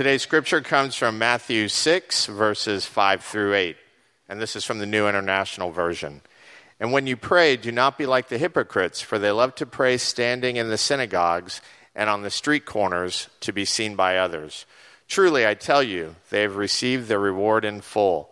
Today's scripture comes from Matthew 6, verses 5 through 8, and this is from the New International Version. And when you pray, do not be like the hypocrites, for they love to pray standing in the synagogues and on the street corners to be seen by others. Truly, I tell you, they have received their reward in full.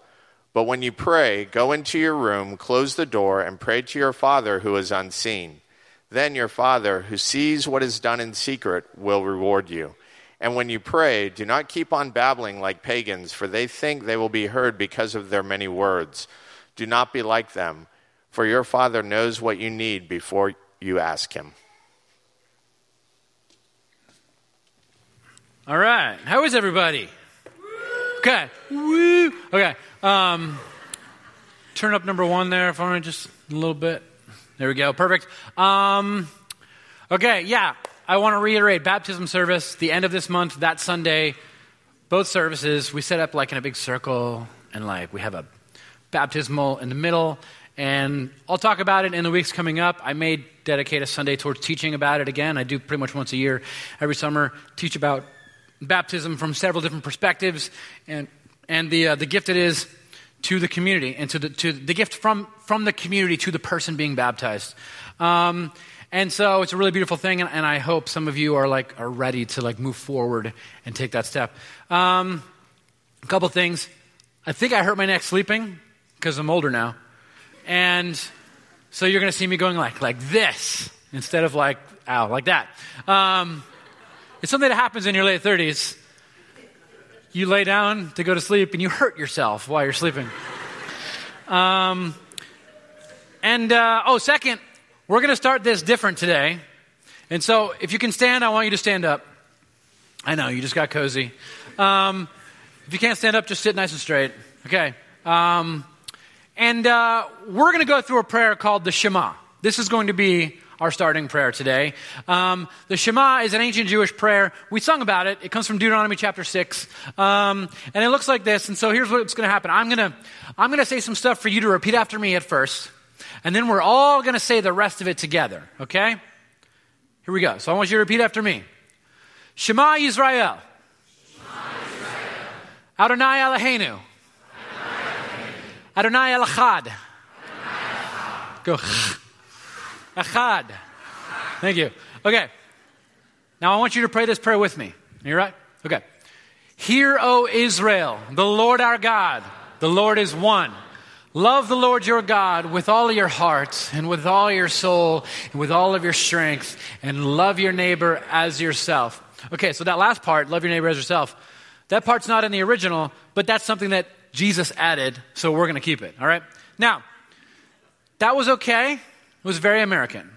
But when you pray, go into your room, close the door, and pray to your Father who is unseen. Then your Father, who sees what is done in secret, will reward you. And when you pray, do not keep on babbling like pagans, for they think they will be heard because of their many words. Do not be like them, for your Father knows what you need before you ask Him. All right. How is everybody? Okay. Woo. Okay. Um, turn up number one there if for me, just a little bit. There we go. Perfect. Um, okay. Yeah. I want to reiterate baptism service, the end of this month, that Sunday, both services, we set up like in a big circle and like we have a baptismal in the middle. And I'll talk about it in the weeks coming up. I may dedicate a Sunday towards teaching about it again. I do pretty much once a year, every summer, teach about baptism from several different perspectives and, and the, uh, the gift it is to the community and to the, to the gift from, from the community to the person being baptized. Um, and so it's a really beautiful thing, and, and, I hope some of you are like are ready to like move forward and take that step. Um, a couple things. I think I hurt my neck sleeping because I'm older now, and so you're going to see me going like like this instead of like ow like that. Um, it's something that happens in your late 30s. You lay down to go to sleep and you hurt yourself while you're sleeping. Um, and uh, oh, second, we're going to start this different today. And so, if you can stand, I want you to stand up. I know, you just got cozy. Um, if you can't stand up, just sit nice and straight. Okay. Um, and uh, we're going to go through a prayer called the Shema. This is going to be our starting prayer today. Um, the Shema is an ancient Jewish prayer. We sung about it. It comes from Deuteronomy chapter 6. Um, and it looks like this. And so here's what's going to happen I'm going to I'm going to say some stuff for you to repeat after me at first. And then we're all going to say the rest of it together, okay? Here we go. So I want you to repeat after me Shema Yisrael. Adonai Eloheinu. Adonai Elachad. Go. Achad. Thank you. Okay. Now I want you to pray this prayer with me. You right? Okay. Hear, O Israel, the Lord our God, the Lord is one. Love the Lord your God with all your heart and with all your soul and with all of your strength and love your neighbor as yourself. Okay, so that last part, love your neighbor as yourself, that part's not in the original, but that's something that Jesus added, so we're going to keep it, all right? Now, that was okay. It was very American.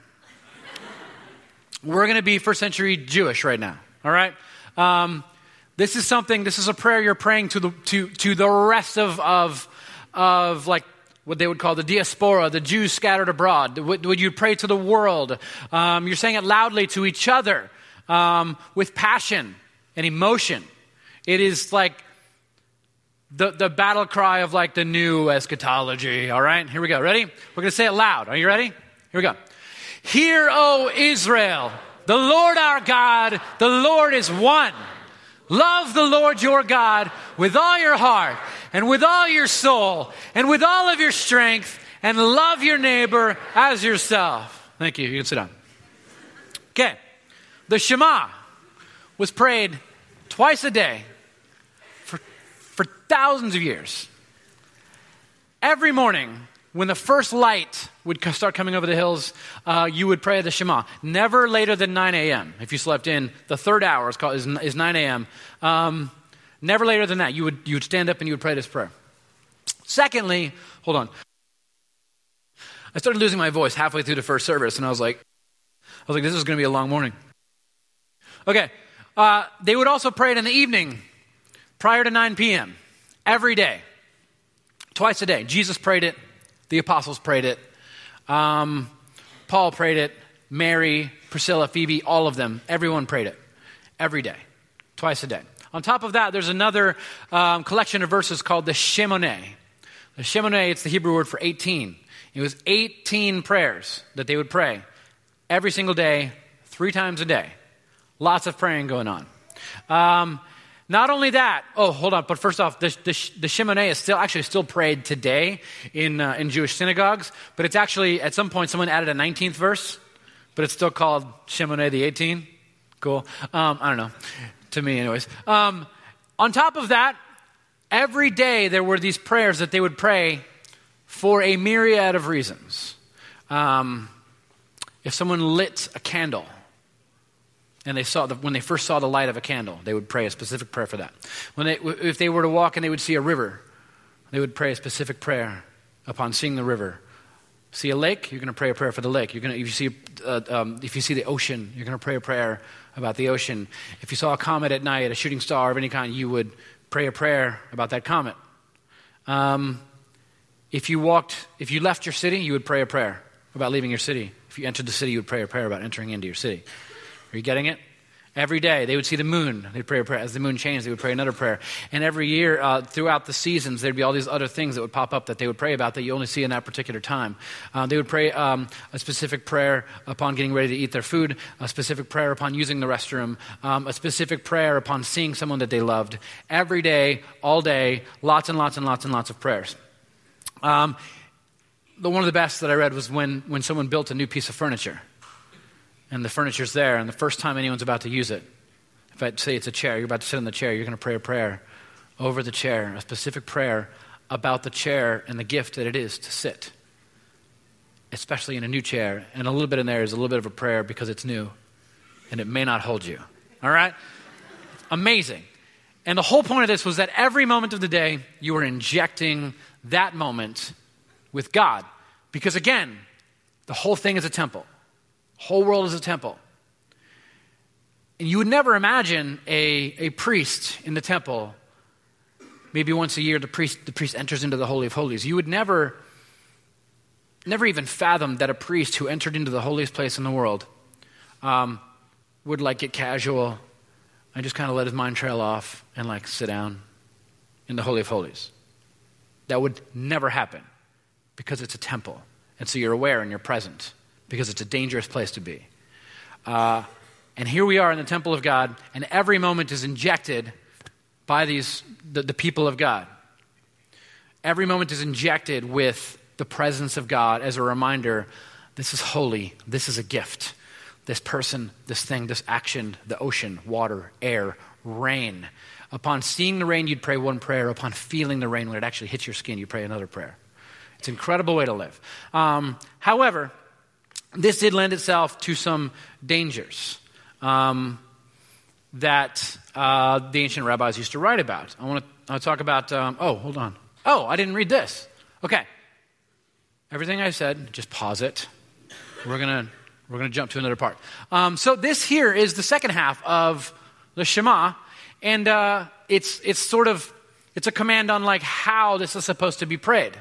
We're going to be first century Jewish right now, all right? Um, this is something, this is a prayer you're praying to the, to, to the rest of, of of like what they would call the diaspora, the Jews scattered abroad? Would, you pray to the world? Um, you're saying it loudly to each other um, with passion and emotion. It is like the, the battle cry of like the new eschatology. All right, here we go. Ready? We're going to say it loud. Are you ready? Here we go. Hear, O Israel, the Lord our God, the Lord is one. Love the Lord your God with all your heart and with all your soul and with all of your strength and love your neighbor as yourself. Thank you. You can sit down. Okay. The Shema was prayed twice a day for, for thousands of years. Every morning, when the first light would start coming over the hills, uh, you would pray the Shema. Never later than 9 a.m. If you slept in, the third hour is, called, is, is 9 a.m. Um, never later than that. You would, you would stand up and you would pray this prayer. Secondly, hold on. I started losing my voice halfway through the first service, and I was like, I was like, this is going to be a long morning. Okay. Uh, they would also pray it in the evening prior to 9 p.m. every day, twice a day. Jesus prayed it the apostles prayed it. Um, Paul prayed it. Mary, Priscilla, Phoebe, all of them, everyone prayed it every day, twice a day. On top of that, there's another um, collection of verses called the Shemoneh. The Shemoneh, it's the Hebrew word for 18. It was 18 prayers that they would pray every single day, three times a day. Lots of praying going on. Um, not only that, oh, hold on, but first off, the, the, the Shemoneh is still actually still prayed today in, uh, in Jewish synagogues, but it's actually, at some point, someone added a 19th verse, but it's still called Shemoneh the 18. Cool. Um, I don't know. To me, anyways. Um, on top of that, every day there were these prayers that they would pray for a myriad of reasons. Um, if someone lit a candle, and they saw the, when they first saw the light of a candle, they would pray a specific prayer for that. When they, if they were to walk and they would see a river, they would pray a specific prayer upon seeing the river. See a lake, you're going to pray a prayer for the lake. You're going to, if you see, uh, um, if you see the ocean, you're going to pray a prayer about the ocean. If you saw a comet at night, a shooting star of any kind, you would pray a prayer about that comet. Um, if you walked, if you left your city, you would pray a prayer about leaving your city. If you entered the city, you would pray a prayer about entering into your city. Are you getting it? Every day, they would see the moon. They'd pray a prayer. As the moon changed, they would pray another prayer. And every year, uh, throughout the seasons, there'd be all these other things that would pop up that they would pray about that you only see in that particular time. Uh, they would pray um, a specific prayer upon getting ready to eat their food, a specific prayer upon using the restroom, um, a specific prayer upon seeing someone that they loved. Every day, all day, lots and lots and lots and lots of prayers. Um, the, one of the best that I read was when, when someone built a new piece of furniture and the furniture's there, and the first time anyone's about to use it, if I say it's a chair, you're about to sit in the chair, you're going to pray a prayer over the chair, a specific prayer about the chair and the gift that it is to sit, especially in a new chair. And a little bit in there is a little bit of a prayer because it's new and it may not hold you. All right? Amazing. And the whole point of this was that every moment of the day, you were injecting that moment with God. Because again, the whole thing is a temple. Whole world is a temple. And you would never imagine a, a priest in the temple, maybe once a year the priest, the priest enters into the Holy of Holies. You would never, never even fathom that a priest who entered into the holiest place in the world um, would like get casual and just kind of let his mind trail off and like sit down in the Holy of Holies. That would never happen because it's a temple. And so you're aware and you're present because it's a dangerous place to be. Uh, and here we are in the temple of God, and every moment is injected by these, the, the people of God. Every moment is injected with the presence of God as a reminder this is holy, this is a gift. This person, this thing, this action, the ocean, water, air, rain. Upon seeing the rain, you'd pray one prayer. Upon feeling the rain, when it actually hits your skin, you pray another prayer. It's an incredible way to live. Um, however, this did lend itself to some dangers um, that uh, the ancient rabbis used to write about. I want to talk about, um, oh, hold on. Oh, I didn't read this. Okay. Everything I said, just pause it. We're going to we're going to jump to another part. Um, so this here is the second half of the Shema, and uh, it's it's sort of it's a command on like how this is supposed to be prayed.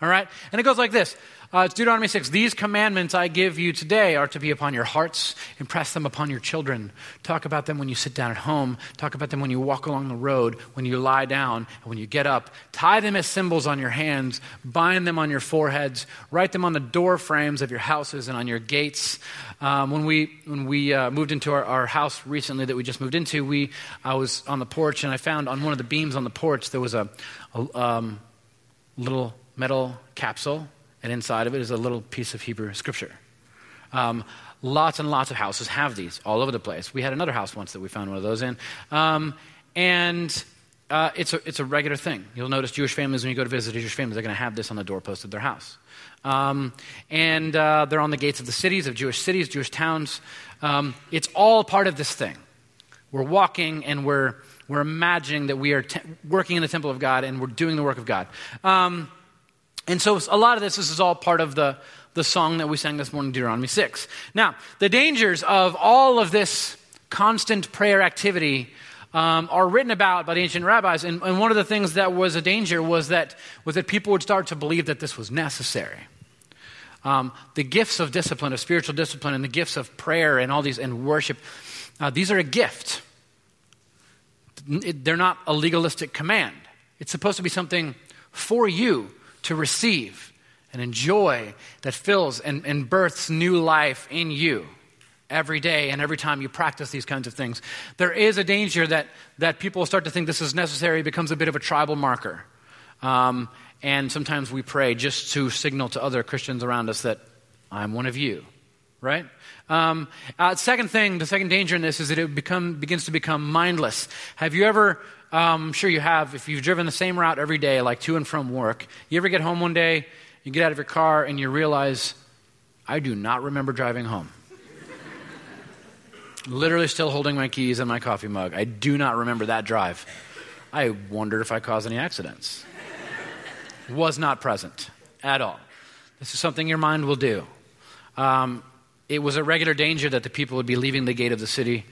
All right, and it goes like this: uh, it's Deuteronomy 6. These commandments I give you today are to be upon your hearts. Impress them upon your children. Talk about them when you sit down at home. Talk about them when you walk along the road, when you lie down, and when you get up. Tie them as symbols on your hands. Bind them on your foreheads. Write them on the door frames of your houses and on your gates. Um, when we, when we uh, moved into our, our, house recently that we just moved into, we, I was on the porch and I found on one of the beams on the porch there was a, a um, little metal capsule and inside of it is a little piece of Hebrew scripture. Um, lots and lots of houses have these all over the place. We had another house once that we found one of those in. Um, and uh, it's, a, it's a regular thing. You'll notice Jewish families, when you go to visit Jewish families, they're going to have this on the doorpost of their house. Um, and uh, they're on the gates of the cities, of Jewish cities, Jewish towns. Um, it's all part of this thing. We're walking and we're, we're imagining that we are te- working in the temple of God and we're doing the work of God. And so a lot of this, this is all part of the, the song that we sang this morning, Deuteronomy 6. Now, the dangers of all of this constant prayer activity um, are written about by the ancient rabbis. And, and, one of the things that was a danger was that, was that people would start to believe that this was necessary. Um, the gifts of discipline, of spiritual discipline, and the gifts of prayer and all these, and worship, uh, these are a gift. They're not a legalistic command. It's supposed to be something for you to receive and enjoy that fills and, and births new life in you. every day and every time you practice these kinds of things. There is a danger that, that people start to think this is necessary, becomes a bit of a tribal marker. Um, and sometimes we pray just to signal to other Christians around us that I'm one of you, right? Um, uh, second thing, the second danger in this is that it become, begins to become mindless. Have you ever, um, sure you have, if you've driven the same route every day, like to and from work, you ever get home one day, you get out of your car, and you realize, I do not remember driving home. Literally still holding my keys and my coffee mug. I do not remember that drive. I wondered if I caused any accidents. Was not present at all. This is something your mind will do. Um, it was a regular danger that the people would be leaving the gate of the city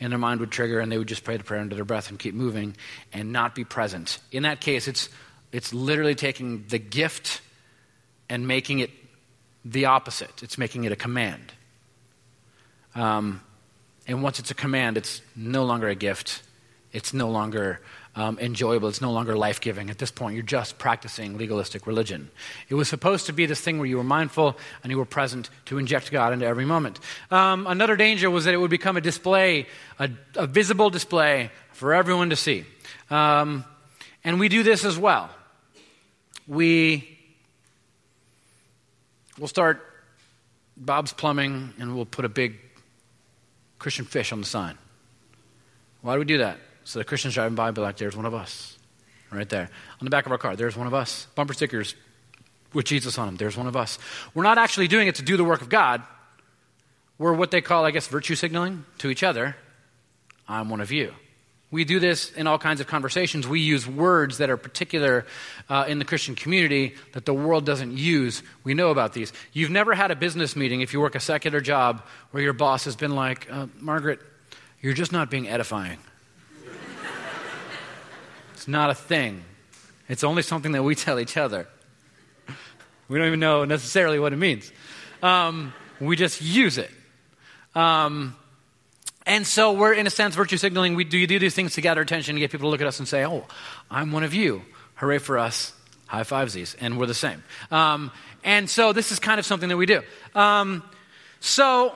and their mind would trigger and they would just pray the prayer under their breath and keep moving and not be present. In that case, it's, it's literally taking the gift and making it the opposite. It's making it a command. Um, and once it's a command, it's no longer a gift. It's no longer um, enjoyable. It's no longer life giving. At this point, you're just practicing legalistic religion. It was supposed to be this thing where you were mindful and you were present to inject God into every moment. Um, another danger was that it would become a display, a, a visible display for everyone to see. Um, and we do this as well. We will start Bob's Plumbing and we'll put a big Christian fish on the sign. Why do we do that? So the Christians driving by be like, there's one of us. Right there. On the back of our car, there's one of us. Bumper stickers with Jesus on them, there's one of us. We're not actually doing it to do the work of God. We're what they call, I guess, virtue signaling to each other. I'm one of you. We do this in all kinds of conversations. We use words that are particular uh, in the Christian community that the world doesn't use. We know about these. You've never had a business meeting if you work a secular job where your boss has been like, uh, Margaret, you're just not being edifying. It's not a thing, it's only something that we tell each other. We don't even know necessarily what it means. Um, we just use it. Um, and so we're, in a sense, virtue signaling. We do, do these things to gather attention to get people to look at us and say, oh, I'm one of you. Hooray for us. High fivesies. And we're the same. Um, and so this is kind of something that we do. Um, so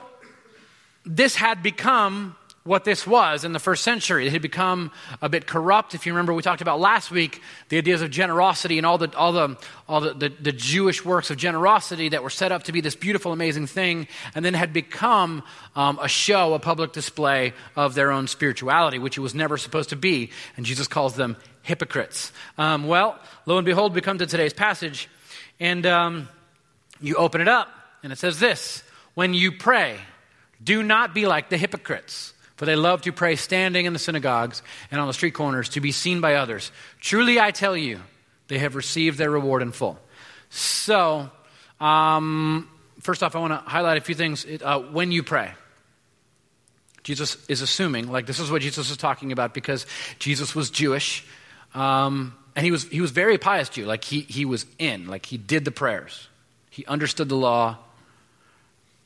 this had become what this was in the first century. It had become a bit corrupt. If you remember, we talked about last week the ideas of generosity and all the, all the, all the, the, the, Jewish works of generosity that were set up to be this beautiful, amazing thing, and then had become um, a show, a public display of their own spirituality, which it was never supposed to be. And Jesus calls them hypocrites. Um, well, lo and behold, we come to today's passage, and um, you open it up, and it says this When you pray, do not be like the hypocrites for they love to pray standing in the synagogues and on the street corners to be seen by others. Truly, I tell you, they have received their reward in full. So, um, first off, I want to highlight a few things. Uh, when you pray, Jesus is assuming, like this is what Jesus is talking about because Jesus was Jewish. Um, and he was, he was very pious Jew. Like he, he was in, like he did the prayers. He understood the law,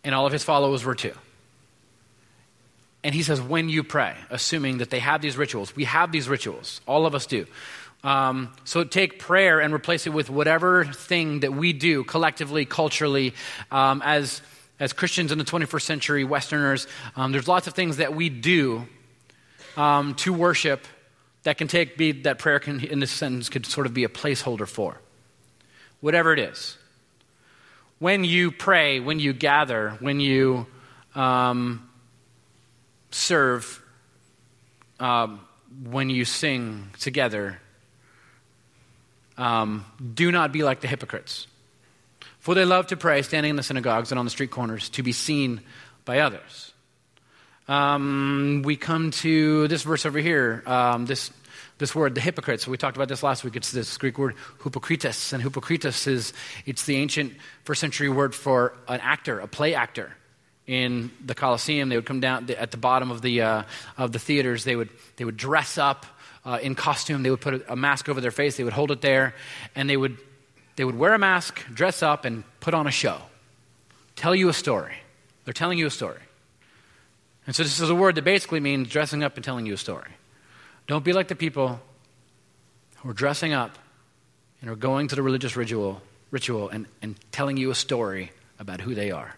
and all of his followers were too. And he says, when you pray, assuming that they have these rituals. We have these rituals, all of us do. Um, so take prayer and replace it with whatever thing that we do collectively, culturally, um, as, as Christians in the 21st century, Westerners. Um, there's lots of things that we do um, to worship that can take be that prayer can, in this sentence, could sort of be a placeholder for. Whatever it is. When you pray, when you gather, when you um, serve um, when you sing together. Um, do not be like the hypocrites. For they love to pray standing in the synagogues and on the street corners to be seen by others. Um, we come to this verse over here, um, this, this word, the hypocrites. We talked about this last week. It's this Greek word, hypokrites. And hypokrites is, it's the ancient first century word for an actor, a play actor in the Colosseum. They would come down at the bottom of the, uh, of the theaters. They would, they would dress up uh, in costume. They would put a, a, mask over their face. They would hold it there. And they would, they would wear a mask, dress up, and put on a show. Tell you a story. They're telling you a story. And so this is a word that basically means dressing up and telling you a story. Don't be like the people who are dressing up and are going to the religious ritual, ritual and, and telling you a story about who they are.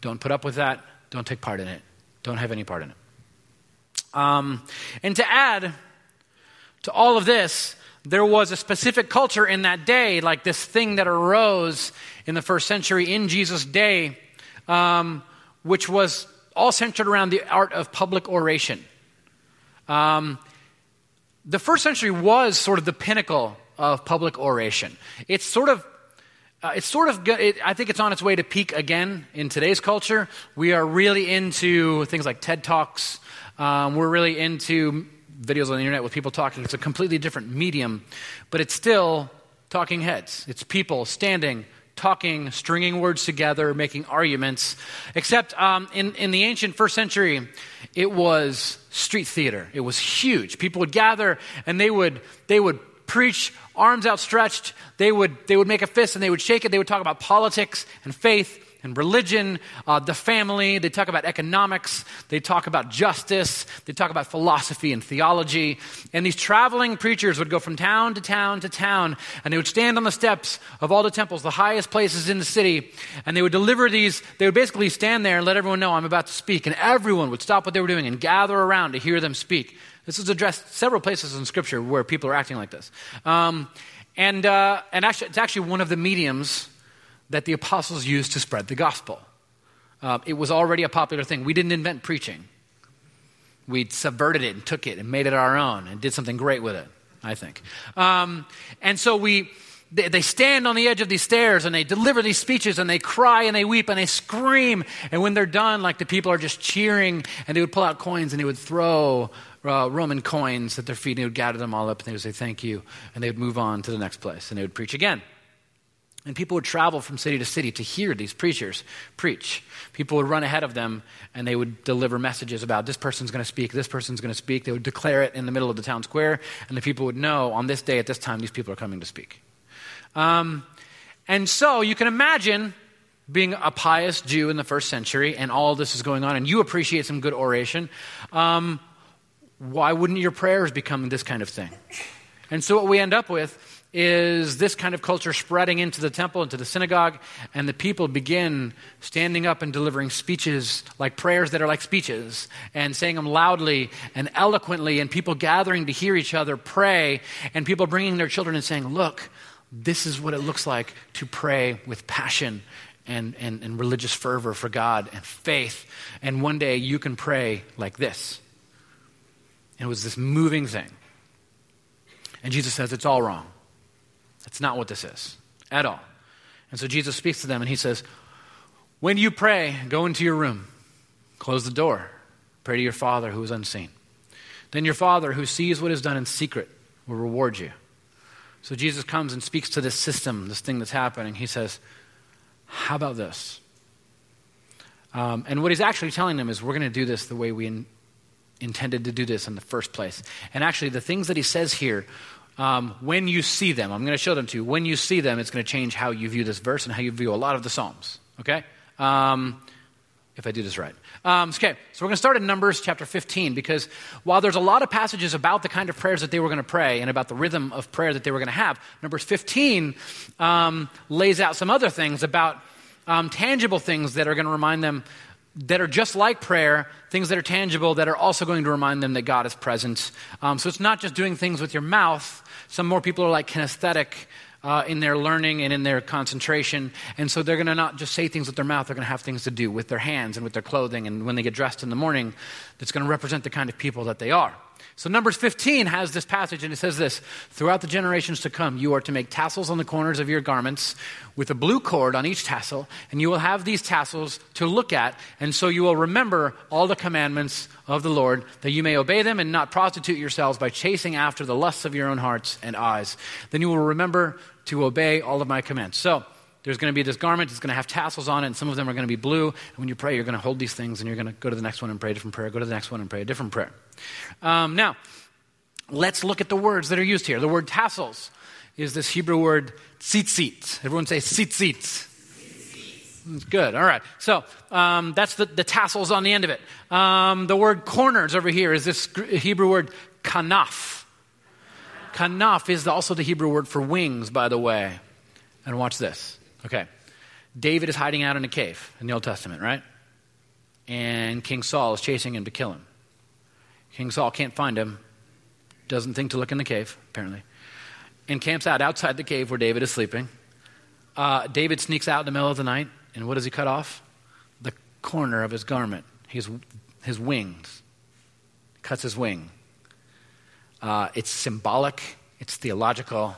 Don't put up with that. don't take part in it. Don't have any part in it. Um, and to add to all of this, there was a specific culture in that day, like this thing that arose in the first century in Jesus' day, um, which was all centered around the art of public oration. Um, the first century was sort of the pinnacle of public oration. It's sort of uh, it's sort of, it, I think it's on its way to peak again in today's culture. We are really into things like TED Talks. Um, we're really into videos on the internet with people talking. It's a completely different medium, but it's still talking heads. It's people standing, talking, stringing words together, making arguments. Except um, in, in the ancient first century, it was street theater. It was huge. People would gather and they would, they would preach, arms outstretched. They would, they would make a fist and they would shake it. They would talk about politics and faith and religion, uh, the family. They talk about economics. They talk about justice. They talk about philosophy and theology. And these traveling preachers would go from town to town to town, and they would stand on the steps of all the temples, the highest places in the city, and they would deliver these. They would basically stand there and let everyone know I'm about to speak, and everyone would stop what they were doing and gather around to hear them speak. This is addressed several places in Scripture where people are acting like this. Um, and uh, and actually, it's actually one of the mediums that the apostles used to spread the gospel. Uh, it was already a popular thing. We didn't invent preaching, we subverted it and took it and made it our own and did something great with it, I think. Um, and so we. They, they stand on the edge of these stairs and they deliver these speeches and they cry and they weep and they scream. And when they're done, like the people are just cheering and they would pull out coins and they would throw uh, Roman coins at their feet, and they would gather them all up, and they would say, Thank you. And they would move on to the next place, and they would preach again. And people would travel from city to city to hear these preachers preach. People would run ahead of them and they would deliver messages about this person's going to speak, this person's going to speak. They would declare it in the middle of the town square, and the people would know on this day at this time these people are coming to speak. Um, and so you can imagine being a pious Jew in the first century and all this is going on, and you appreciate some good oration. Um, why wouldn't your prayers become this kind of thing? And so what we end up with is this kind of culture spreading into the temple, into the synagogue, and the people begin standing up and delivering speeches like prayers that are like speeches, and saying them loudly and eloquently, and people gathering to hear each other pray, and people bringing their children and saying, Look, this is what it looks like to pray with passion and, and, and religious fervor for God and faith. And one day you can pray like this. And it was this moving thing. And Jesus says, It's all wrong. That's not what this is at all. And so Jesus speaks to them and he says, When you pray, go into your room, close the door, pray to your Father who is unseen. Then your Father who sees what is done in secret will reward you. So Jesus comes and speaks to this system, this thing that's happening. He says, How about this? Um, and what he's actually telling them is, We're going to do this the way we intended to do this in the first place. And actually, the things that he says here, um, when you see them, I'm going to show them to you. When you see them, it's going to change how you view this verse and how you view a lot of the Psalms. Okay? Um, if I do this right. Um, okay, so we're going to start in Numbers chapter 15 because while there's a lot of passages about the kind of prayers that they were going to pray and about the rhythm of prayer that they were going to have, Numbers 15 um, lays out some other things about um, tangible things that are going to remind them that are just like prayer, things that are tangible that are also going to remind them that God is present. Um, so it's not just doing things with your mouth. Some more people are like kinesthetic uh, in their learning and in their concentration. And so they're going to not just say things with their mouth, they're going to have things to do with their hands and with their clothing. And when they get dressed in the morning, that's going to represent the kind of people that they are. So, Numbers 15 has this passage, and it says this Throughout the generations to come, you are to make tassels on the corners of your garments with a blue cord on each tassel, and you will have these tassels to look at, and so you will remember all the commandments of the Lord, that you may obey them and not prostitute yourselves by chasing after the lusts of your own hearts and eyes. Then you will remember to obey all of my commands. So, there's going to be this garment, it's going to have tassels on it, and some of them are going to be blue. And when you pray, you're going to hold these things, and you're going to go to the next one and pray a different prayer, go to the next one and pray a different prayer. Um, now, let's look at the words that are used here. The word tassels is this Hebrew word tzitzit. Everyone say tzitzit. That's good. All right. So um, that's the, the, tassels on the end of it. Um, the word corners over here is this Hebrew word kanaf. Kanaf is also the Hebrew word for wings, by the way. And watch this. Okay. David is hiding out in a cave in the Old Testament, right? and King Saul is chasing him to kill him. King Saul can't find him, doesn't think to look in the cave, apparently, and camps out outside the cave where David is sleeping. Uh, David sneaks out in the middle of the night, and what does he cut off? The corner of his garment, his, his wings. Cuts his wing. Uh, it's symbolic, it's theological.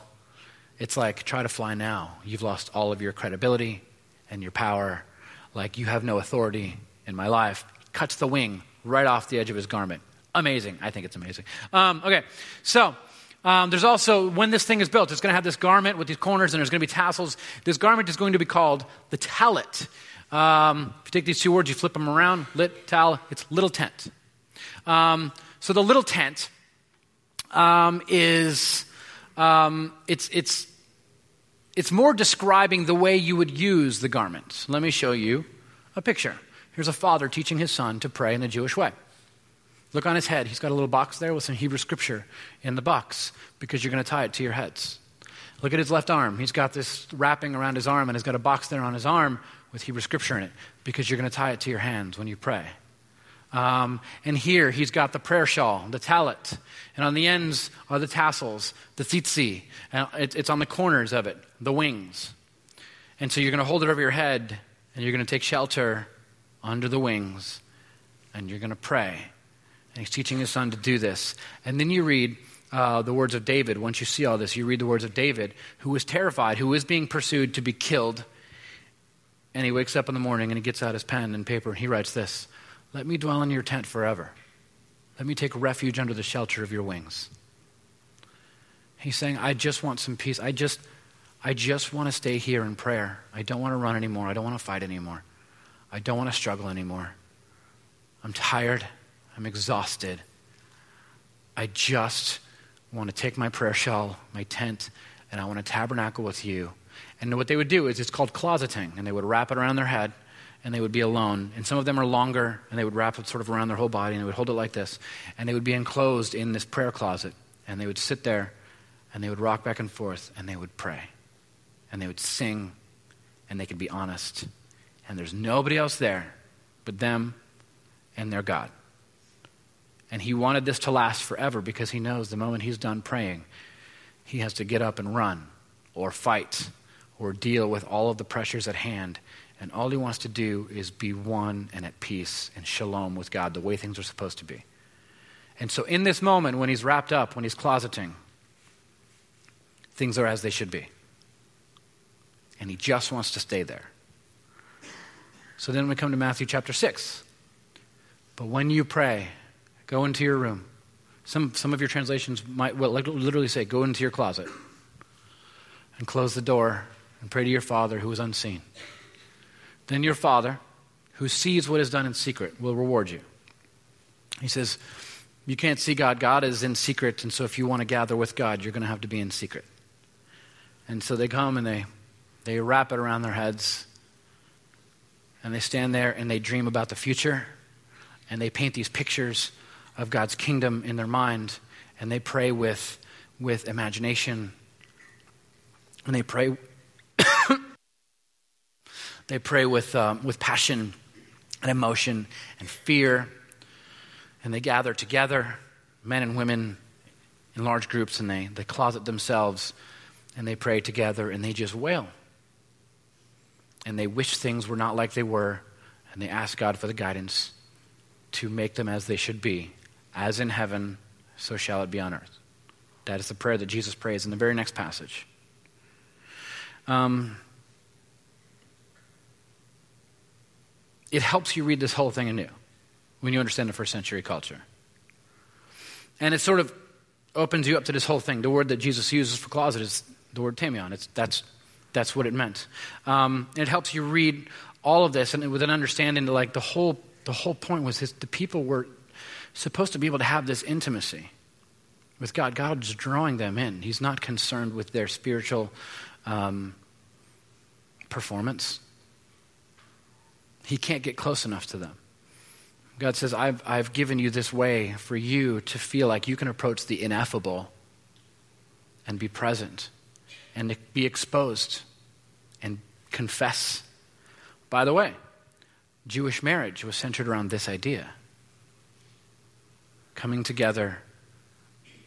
It's like, try to fly now. You've lost all of your credibility and your power. Like, you have no authority in my life. Cuts the wing right off the edge of his garment. Amazing. I think it's amazing. Um, okay, so um, there's also, when this thing is built, it's going to have this garment with these corners and there's going to be tassels. This garment is going to be called the tallit. Um, if you take these two words, you flip them around, lit, tal, it's little tent. Um, so the little tent um, is, um, it's, it's, it's more describing the way you would use the garment. Let me show you a picture. Here's a father teaching his son to pray in the Jewish way. Look on his head. He's got a little box there with some Hebrew scripture in the box because you're going to tie it to your heads. Look at his left arm. He's got this wrapping around his arm and he's got a box there on his arm with Hebrew scripture in it because you're going to tie it to your hands when you pray. Um, and here he's got the prayer shawl, the tallit, and on the ends are the tassels, the tzitzit, and it, it's on the corners of it, the wings. And so you're going to hold it over your head and you're going to take shelter under the wings and you're going to pray. And he's teaching his son to do this. And then you read uh, the words of David. Once you see all this, you read the words of David, who was terrified, who was being pursued to be killed. And he wakes up in the morning and he gets out his pen and paper and he writes this Let me dwell in your tent forever. Let me take refuge under the shelter of your wings. He's saying, I just want some peace. I just, I just want to stay here in prayer. I don't want to run anymore. I don't want to fight anymore. I don't want to struggle anymore. I'm tired. I'm exhausted. I just want to take my prayer shawl, my tent, and I want to tabernacle with you. And what they would do is it's called closeting, and they would wrap it around their head, and they would be alone. And some of them are longer, and they would wrap it sort of around their whole body, and they would hold it like this. And they would be enclosed in this prayer closet, and they would sit there, and they would rock back and forth, and they would pray. And they would sing, and they could be honest. And there's nobody else there but them and their God. And he wanted this to last forever because he knows the moment he's done praying, he has to get up and run or fight or deal with all of the pressures at hand. And all he wants to do is be one and at peace and shalom with God, the way things are supposed to be. And so, in this moment, when he's wrapped up, when he's closeting, things are as they should be. And he just wants to stay there. So then we come to Matthew chapter 6. But when you pray, Go into your room. Some, some of your translations might well, literally say, Go into your closet and close the door and pray to your Father who is unseen. Then your Father, who sees what is done in secret, will reward you. He says, You can't see God. God is in secret, and so if you want to gather with God, you're going to have to be in secret. And so they come and they, they wrap it around their heads, and they stand there and they dream about the future, and they paint these pictures of God's kingdom in their mind, and they pray with, with imagination. And they pray, they pray with, um, with passion and emotion and fear. And they gather together, men and women, in large groups, and they, they closet themselves and they pray together and they just wail. And they wish things were not like they were, and they ask God for the guidance to make them as they should be as in heaven, so shall it be on earth. That is the prayer that Jesus prays in the very next passage. Um, it helps you read this whole thing anew when you understand the first century culture. And it sort of opens you up to this whole thing. The word that Jesus uses for closet is the word tameion. It's, that's, that's what it meant. Um, it helps you read all of this and with an understanding that like the whole, the whole point was his, the people were supposed to be able to have this intimacy with God. God is drawing them in. He's not concerned with their spiritual um, performance. He can't get close enough to them. God says, I've, I've given you this way for you to feel like you can approach the ineffable and be present and be exposed and confess. By the way, Jewish marriage was centered around this idea coming together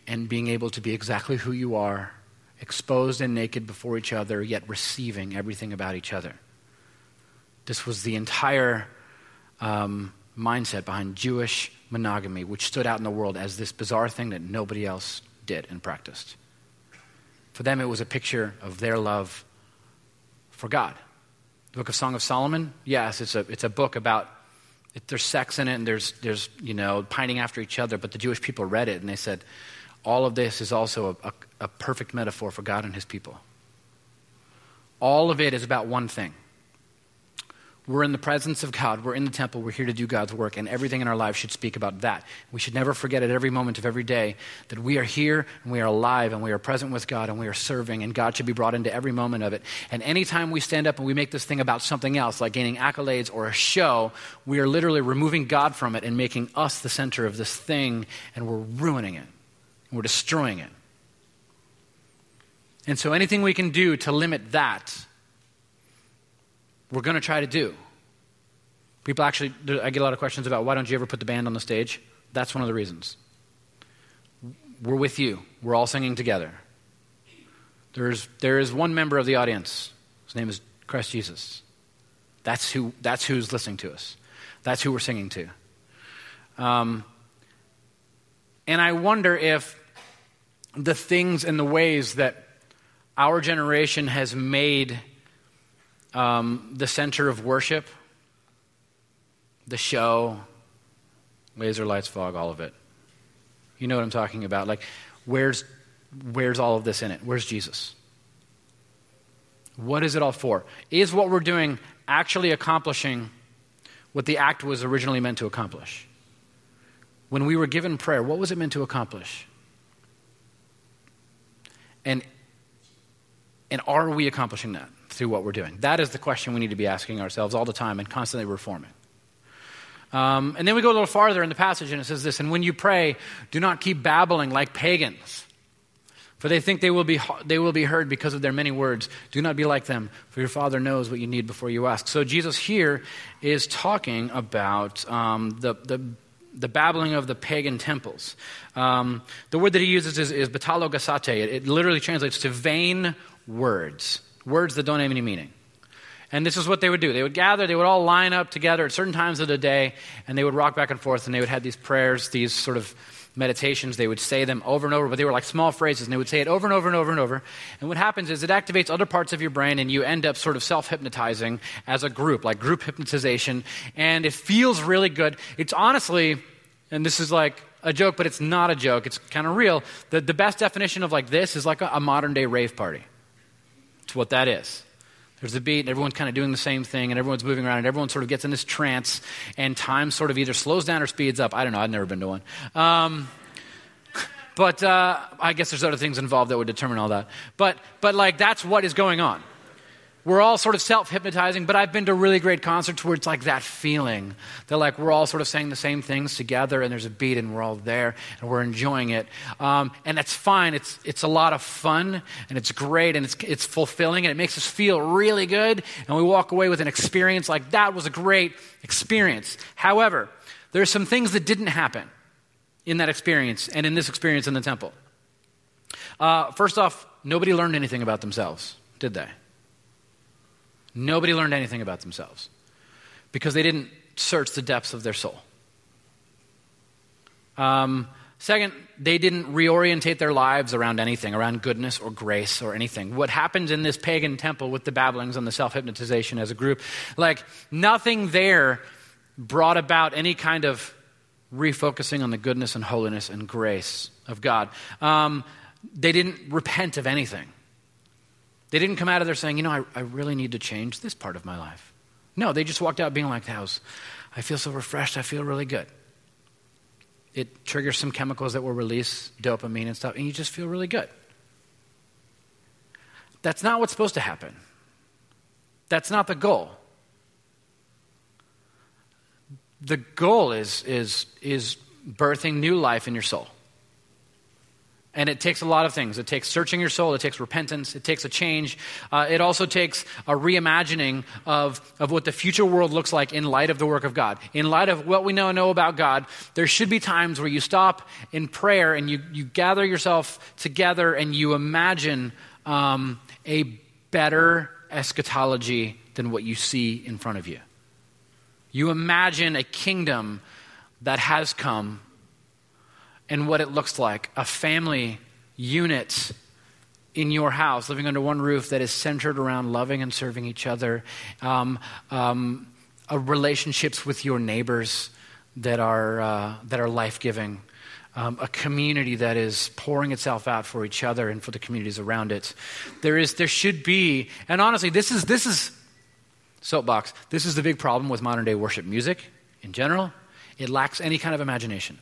and being able to be exactly who you are, exposed and naked before each other, yet receiving everything about each other. This was the entire um, mindset behind Jewish monogamy, which stood out in the world as this bizarre thing that nobody else did and practiced. For them, it was a picture of their love for God. The book of Song of Solomon, yes, it's a, it's a book about, it, there's sex in it and there's, there's, you know, pining after each other, but the Jewish people read it and they said, all of this is also a, a, a perfect metaphor for God and his people. All of it is about one thing we're in the presence of God. We're in the temple. We're here to do God's work. And everything in our lives should speak about that. We should never forget at every moment of every day that we are here and we are alive and we are present with God and we are serving. And God should be brought into every moment of it. And anytime we stand up and we make this thing about something else, like gaining accolades or a show, we are literally removing God from it and making us the center of this thing. And we're ruining it. We're destroying it. And so anything we can do to limit that we're going to try to do. People actually, I get a lot of questions about why don't you ever put the band on the stage? That's one of the reasons. We're with you, we're all singing together. There's, there is one member of the audience. His name is Christ Jesus. That's, who, that's who's listening to us. That's who we're singing to. Um, and I wonder if the things and the ways that our generation has made um, the center of worship, the show, laser lights, fog, all of it. You know what I'm talking about. Like, where's, where's all of this in it? Where's Jesus? What is it all for? Is what we're doing actually accomplishing what the act was originally meant to accomplish? When we were given prayer, what was it meant to accomplish? And, and are we accomplishing that? Through what we're doing? That is the question we need to be asking ourselves all the time and constantly reforming. Um, and then we go a little farther in the passage, and it says this And when you pray, do not keep babbling like pagans, for they think they will, be, they will be heard because of their many words. Do not be like them, for your Father knows what you need before you ask. So Jesus here is talking about um, the, the, the, babbling of the pagan temples. Um, the word that he uses is, is batalogasate. It, it literally translates to vain words words that don't have any meaning. And this is what they would do. They would gather, they would all line up together at certain times of the day, and they would rock back and forth, and they would have these prayers, these sort of meditations. They would say them over and over, but they were like small phrases, and they would say it over and over and over and over. And what happens is it activates other parts of your brain, and you end up sort of self hypnotizing as a group, like group hypnotization, and it feels really good. It's honestly, and this is like a joke, but it's not a joke, it's kind of real. The, the best definition of like this is like a, a modern day rave party. It's what that is. There's a beat, and everyone's kind of doing the same thing, and everyone's moving around, and everyone sort of gets in this trance, and time sort of either slows down or speeds up. I don't know. I've never been to one. Um, but uh, I guess there's other things involved that would determine all that. But, but like, that's what is going on we're all sort of self hypnotizing, but I've been to really great concerts where it's like that feeling that like we're all sort of saying the same things together and there's a beat and we're all there and we're enjoying it. Um, and that's fine. It's, it's a lot of fun and it's great and it's, it's fulfilling and it makes us feel really good. And we walk away with an experience like that was a great experience. However, there's some things that didn't happen in that experience and in this experience in the temple. Uh, first off, nobody learned anything about themselves, did they? Nobody learned anything about themselves because they didn't search the depths of their soul. Um, second, they didn't reorientate their lives around anything, around goodness or grace or anything. What happens in this pagan temple with the babblings and the self hypnotization as a group, like nothing there brought about any kind of refocusing on the goodness and holiness and grace of God. Um, they didn't repent of anything. They didn't come out of there saying, you know, I, I really need to change this part of my life. No, they just walked out being like, that was, I feel so refreshed, I feel really good. It triggers some chemicals that will release dopamine and stuff, and you just feel really good. That's not what's supposed to happen. That's not the goal. The goal is, is, is birthing new life in your soul. And it takes a lot of things. It takes searching your soul, it takes repentance, it takes a change. Uh, it also takes a reimagining of, of what the future world looks like in light of the work of God. In light of what we know and know about God, there should be times where you stop in prayer and you, you gather yourself together and you imagine um, a better eschatology than what you see in front of you. You imagine a kingdom that has come and what it looks like a family unit in your house, living under one roof that is centered around loving and serving each other, um, um, uh, relationships with your neighbors that are, uh, that are life giving. Um, a community that is pouring itself out for each other and for the communities around it. There is, there should be, and honestly, this is this is soapbox. This is the big problem with modern day worship music in general. It lacks any kind of imagination.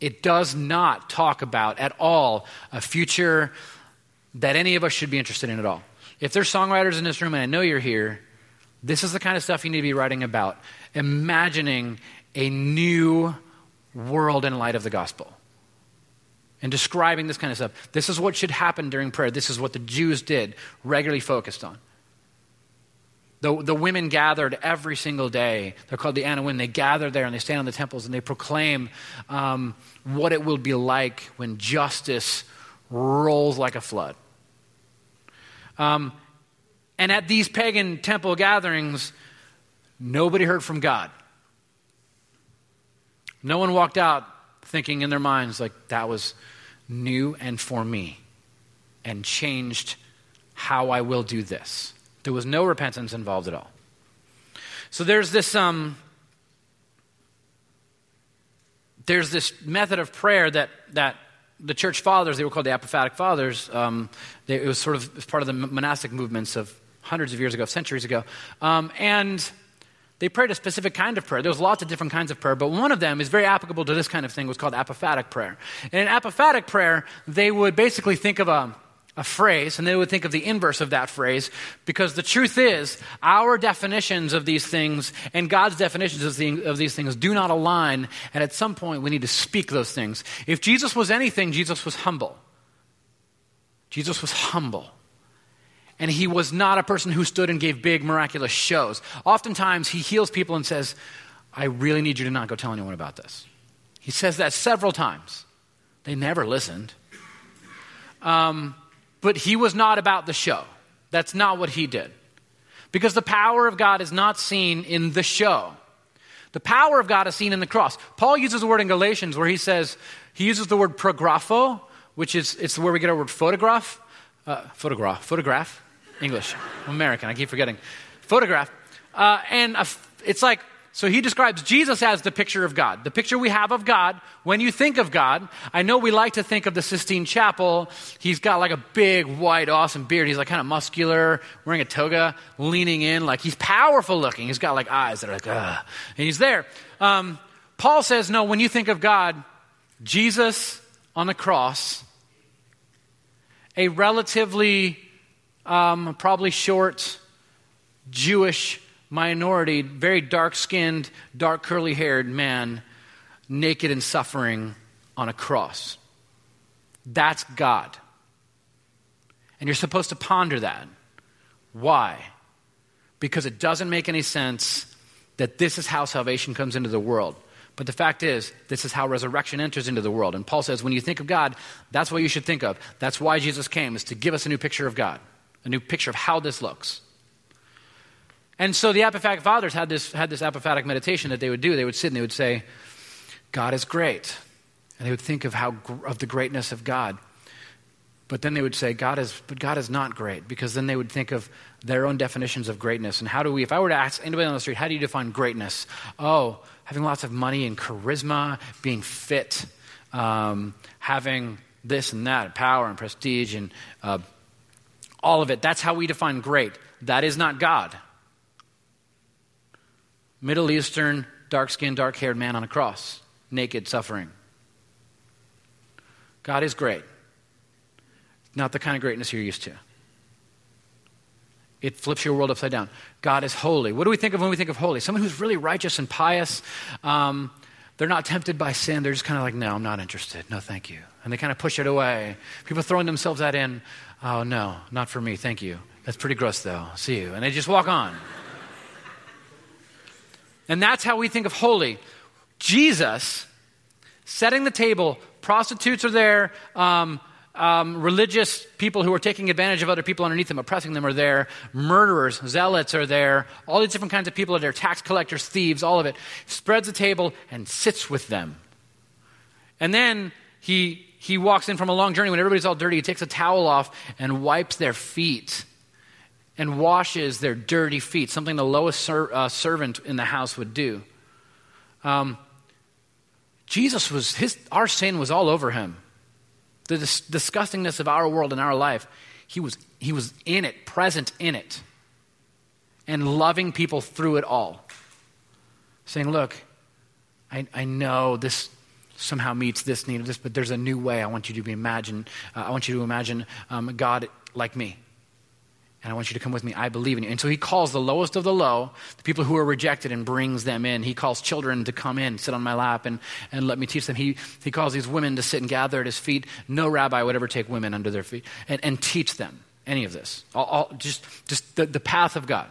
It does not talk about at all a future that any of us should be interested in at all. If there's songwriters in this room, and I know you're here, this is the kind of stuff you need to be writing about. Imagining a new world in light of the gospel. And describing this kind of stuff. This is what should happen during prayer. This is what the Jews did, regularly focused on. The, the women gathered every single day. They're called the Anawim. They gather there and they stand on the temples and they proclaim um, what it will be like when justice rolls like a flood. Um, and at these pagan temple gatherings, nobody heard from God. No one walked out thinking in their minds, like, that was new and for me and changed how I will do this. There was no repentance involved at all. So there's this um, there's this method of prayer that that the church fathers, they were called the apophatic fathers. Um, they, it was sort of part of the monastic movements of hundreds of years ago, centuries ago, um, and they prayed a specific kind of prayer. There was lots of different kinds of prayer, but one of them is very applicable to this kind of thing. was called apophatic prayer. And in apophatic prayer, they would basically think of a a phrase and they would think of the inverse of that phrase because the truth is our definitions of these things and God's definitions of, the, of, these things do not align and at some point we need to speak those things. If Jesus was anything, Jesus was humble. Jesus was humble. And he was not a person who stood and gave big miraculous shows. Oftentimes he heals people and says, I really need you to not go tell anyone about this. He says that several times. They never listened. Um, but he was not about the show. That's not what he did. Because the power of God is not seen in the show. The power of God is seen in the cross. Paul uses the word in Galatians where he says, he uses the word prographo, which is it's where we get our word photograph. Uh, photograph, photograph, English. American, I keep forgetting. Photograph. Uh, and a, it's like so he describes Jesus as the picture of God, the picture we have of God. When you think of God, I know we like to think of the Sistine Chapel. He's got like a big, white, awesome beard. He's like kind of muscular, wearing a toga, leaning in, like he's powerful looking. He's got like eyes that are like, ah, and he's there. Um, Paul says, no, when you think of God, Jesus on the cross, a relatively, um, probably short Jewish minority, very dark skinned, dark curly haired man, naked and suffering on a cross. That's God. And you're supposed to ponder that. Why? Because it doesn't make any sense that this is how salvation comes into the world. But the fact is, this is how resurrection enters into the world. And Paul says, when you think of God, that's what you should think of. That's why Jesus came, is to give us a new picture of God, a new picture of how this looks. And so the apophatic fathers had this, had this apophatic meditation that they would do. They would sit and they would say, God is great. And they would think of, how, of the greatness of God. But then they would say, God is, but God is not great, because then they would think of their own definitions of greatness. And how do we, if I were to ask anybody on the street, how do you define greatness? Oh, having lots of money and charisma, being fit, um, having this and that, power and prestige, and uh, all of it. That's how we define great. That is not God. Middle Eastern, dark skinned, dark haired man on a cross, naked, suffering. God is great. Not the kind of greatness you're used to. It flips your world upside down. God is holy. What do we think of when we think of holy? Someone who's really righteous and pious, um, they're not tempted by sin. They're just kind of like, no, I'm not interested. No, thank you. And they kind of push it away. People throwing themselves that in, oh, no, not for me. Thank you. That's pretty gross, though. See you. And they just walk on. And that's how we think of holy. Jesus setting the table, prostitutes are there. Um, um, religious people who are taking advantage of other people underneath them, oppressing them, are there. Murderers, zealots are there. All these different kinds of people are there. Tax collectors, thieves, all of it. Spreads the table and sits with them. And then he, he walks in from a long journey when everybody's all dirty. He takes a towel off and wipes their feet and washes their dirty feet, something the lowest ser- uh, servant in the house would do. Um, Jesus was, his, our sin was all over him the dis- disgustingness of our world and our life, he was, he was in it, present in it, and loving people through it all. Saying, Look, I, I know this somehow meets this need of this, but there's a new way I want you to imagine. Uh, I want you to imagine um, God like me and I want you to come with me. I believe in you. And so he calls the lowest of the low, the people who are rejected, and brings them in. He calls children to come in, sit on my lap, and, and let me teach them. He, he calls these women to sit and gather at his feet. No rabbi would ever take women under their feet and, and teach them any of this. All, all, just just the, the path of God.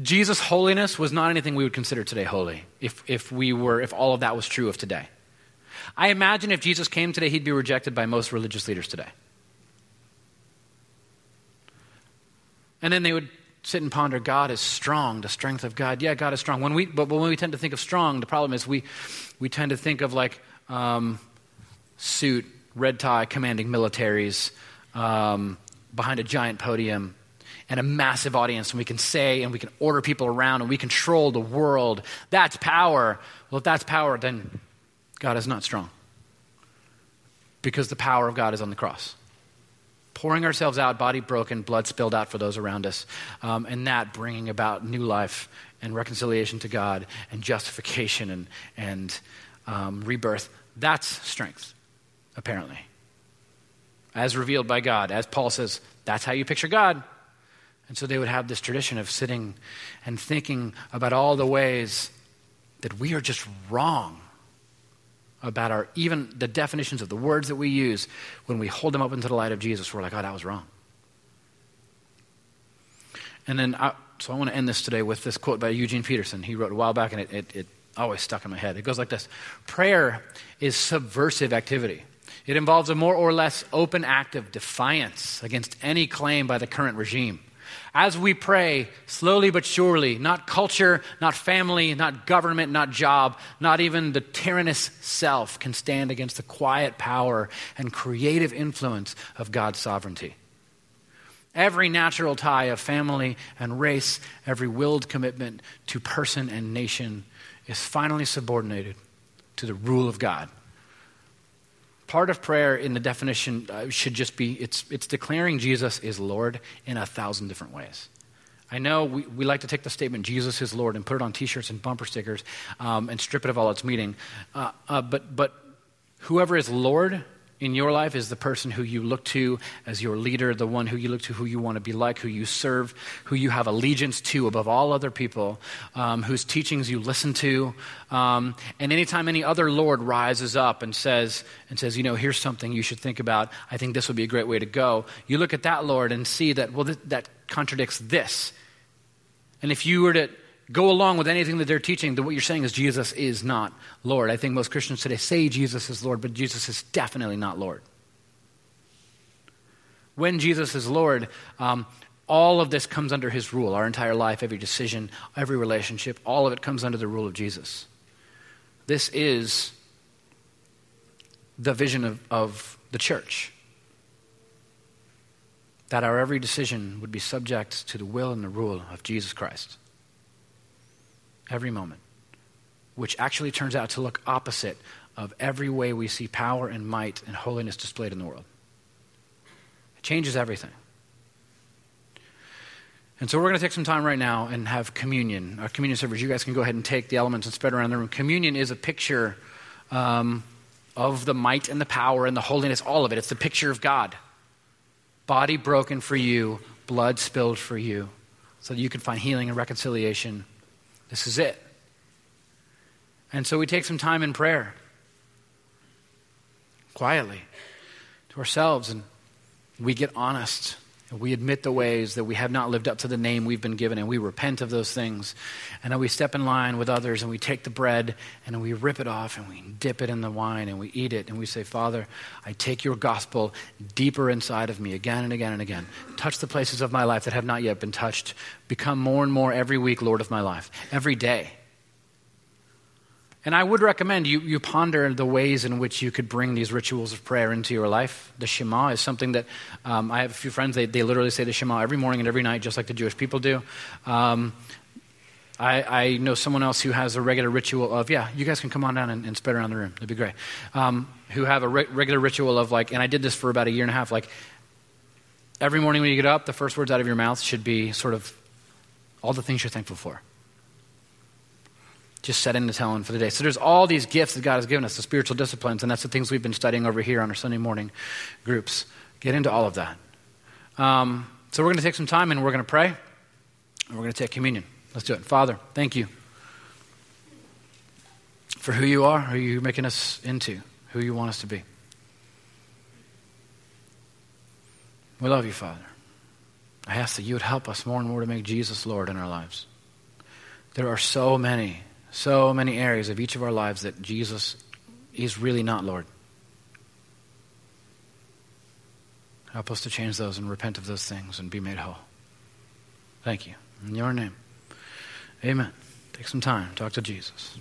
Jesus' holiness was not anything we would consider today holy if, if we were, if all of that was true of today. I imagine if Jesus came today, he'd be rejected by most religious leaders today. And then they would sit and ponder God is strong, the strength of God. Yeah, God is strong. When we, but when we tend to think of strong, the problem is we, we tend to think of like um, suit, red tie, commanding militaries um, behind a giant podium and a massive audience, and we can say and we can order people around and we control the world. That's power. Well, if that's power, then God is not strong because the power of God is on the cross pouring ourselves out, body broken, blood spilled out for those around us, um, and that bringing about new life and reconciliation to God and justification and, and um, rebirth. That's strength, apparently. As revealed by God. As Paul says, that's how you picture God. And so they would have this tradition of sitting and thinking about all the ways that we are just wrong about our even the definitions of the words that we use when we hold them up into the light of Jesus. We're like, oh, that was wrong. And then, I, so I want to end this today with this quote by Eugene Peterson. He wrote a while back, and it, it, it always stuck in my head. It goes like this Prayer is subversive activity. It involves a more or less open act of defiance against any claim by the current regime as we pray, slowly but surely, not culture, not family, not government, not job, not even the tyrannous self can stand against the quiet power and creative influence of God's sovereignty. Every natural tie of family and race, every willed commitment to person and nation is finally subordinated to the rule of God part of prayer in the definition uh, should just be it's, it's declaring Jesus is Lord in a thousand different ways. I know we, we like to take the statement Jesus is Lord and put it on t shirts and bumper stickers um, and strip it of all its meaning. Uh, uh, but, but whoever is Lord in your life is the person who you look to as your leader, the one who you look to, who you want to be like, who you serve, who you have allegiance to above all other people, um, whose teachings you listen to. Um, and anytime any other Lord rises up and says, and says, you know, here's something you should think about, I think this would be a great way to go, you look at that Lord and see that, well, th- that contradicts this. And if you were to go along with anything that they're teaching, then what you're saying is Jesus is not Lord. I think most Christians today say Jesus is Lord, but Jesus is definitely not Lord. When Jesus is Lord, um, all of this comes under his rule. Our entire life, every decision, every relationship, all of it comes under the rule of Jesus. This is the vision of, of the church. That our every decision would be subject to the will and the rule of Jesus Christ every moment, which actually turns out to look opposite of every way we see power and might and holiness displayed in the world. It changes everything. And so we're going to take some time right now and have communion. Our communion servers, you guys can go ahead and take the elements and spread around the room. Communion is a picture um, of the might and the power and the holiness, all of it. It's the picture of God. Body broken for you, blood spilled for you, so that you can find healing and reconciliation this is it. And so we take some time in prayer, quietly, to ourselves, and we get honest. We admit the ways that we have not lived up to the name we've been given, and we repent of those things. And then we step in line with others, and we take the bread, and we rip it off, and we dip it in the wine, and we eat it, and we say, Father, I take your gospel deeper inside of me again and again and again. Touch the places of my life that have not yet been touched. Become more and more every week Lord of my life, every day. And I would recommend you, you ponder the ways in which you could bring these rituals of prayer into your life. The Shema is something that um, I have a few friends, they, they literally say the Shema every morning and every night, just like the Jewish people do. Um, I, I, know someone else who has a regular ritual of, yeah, you guys can come on down and, and spread around the room. That'd be great. Um, who have a re- regular ritual of, like, and I did this for about a year and a half, like, every morning when you get up, the first words out of your mouth should be sort of all the things you're thankful for just setting the tone for the day. So there's all these gifts that God has given us, the spiritual disciplines, and that's the things we've been studying over here on our Sunday morning groups. Get into all of that. Um, so we're going to take some time and we're going to pray, and we're going to take communion. Let's do it. Father, thank you for who you are, who you're making us into, who you want us to be. We love you, Father. I ask that you would help us more and more to make Jesus Lord in our lives. There are so many so many areas of each of our lives that Jesus is really not Lord. Help us to change those and repent of those things and be made whole. Thank you. In your name. Amen. Take some time. Talk to Jesus.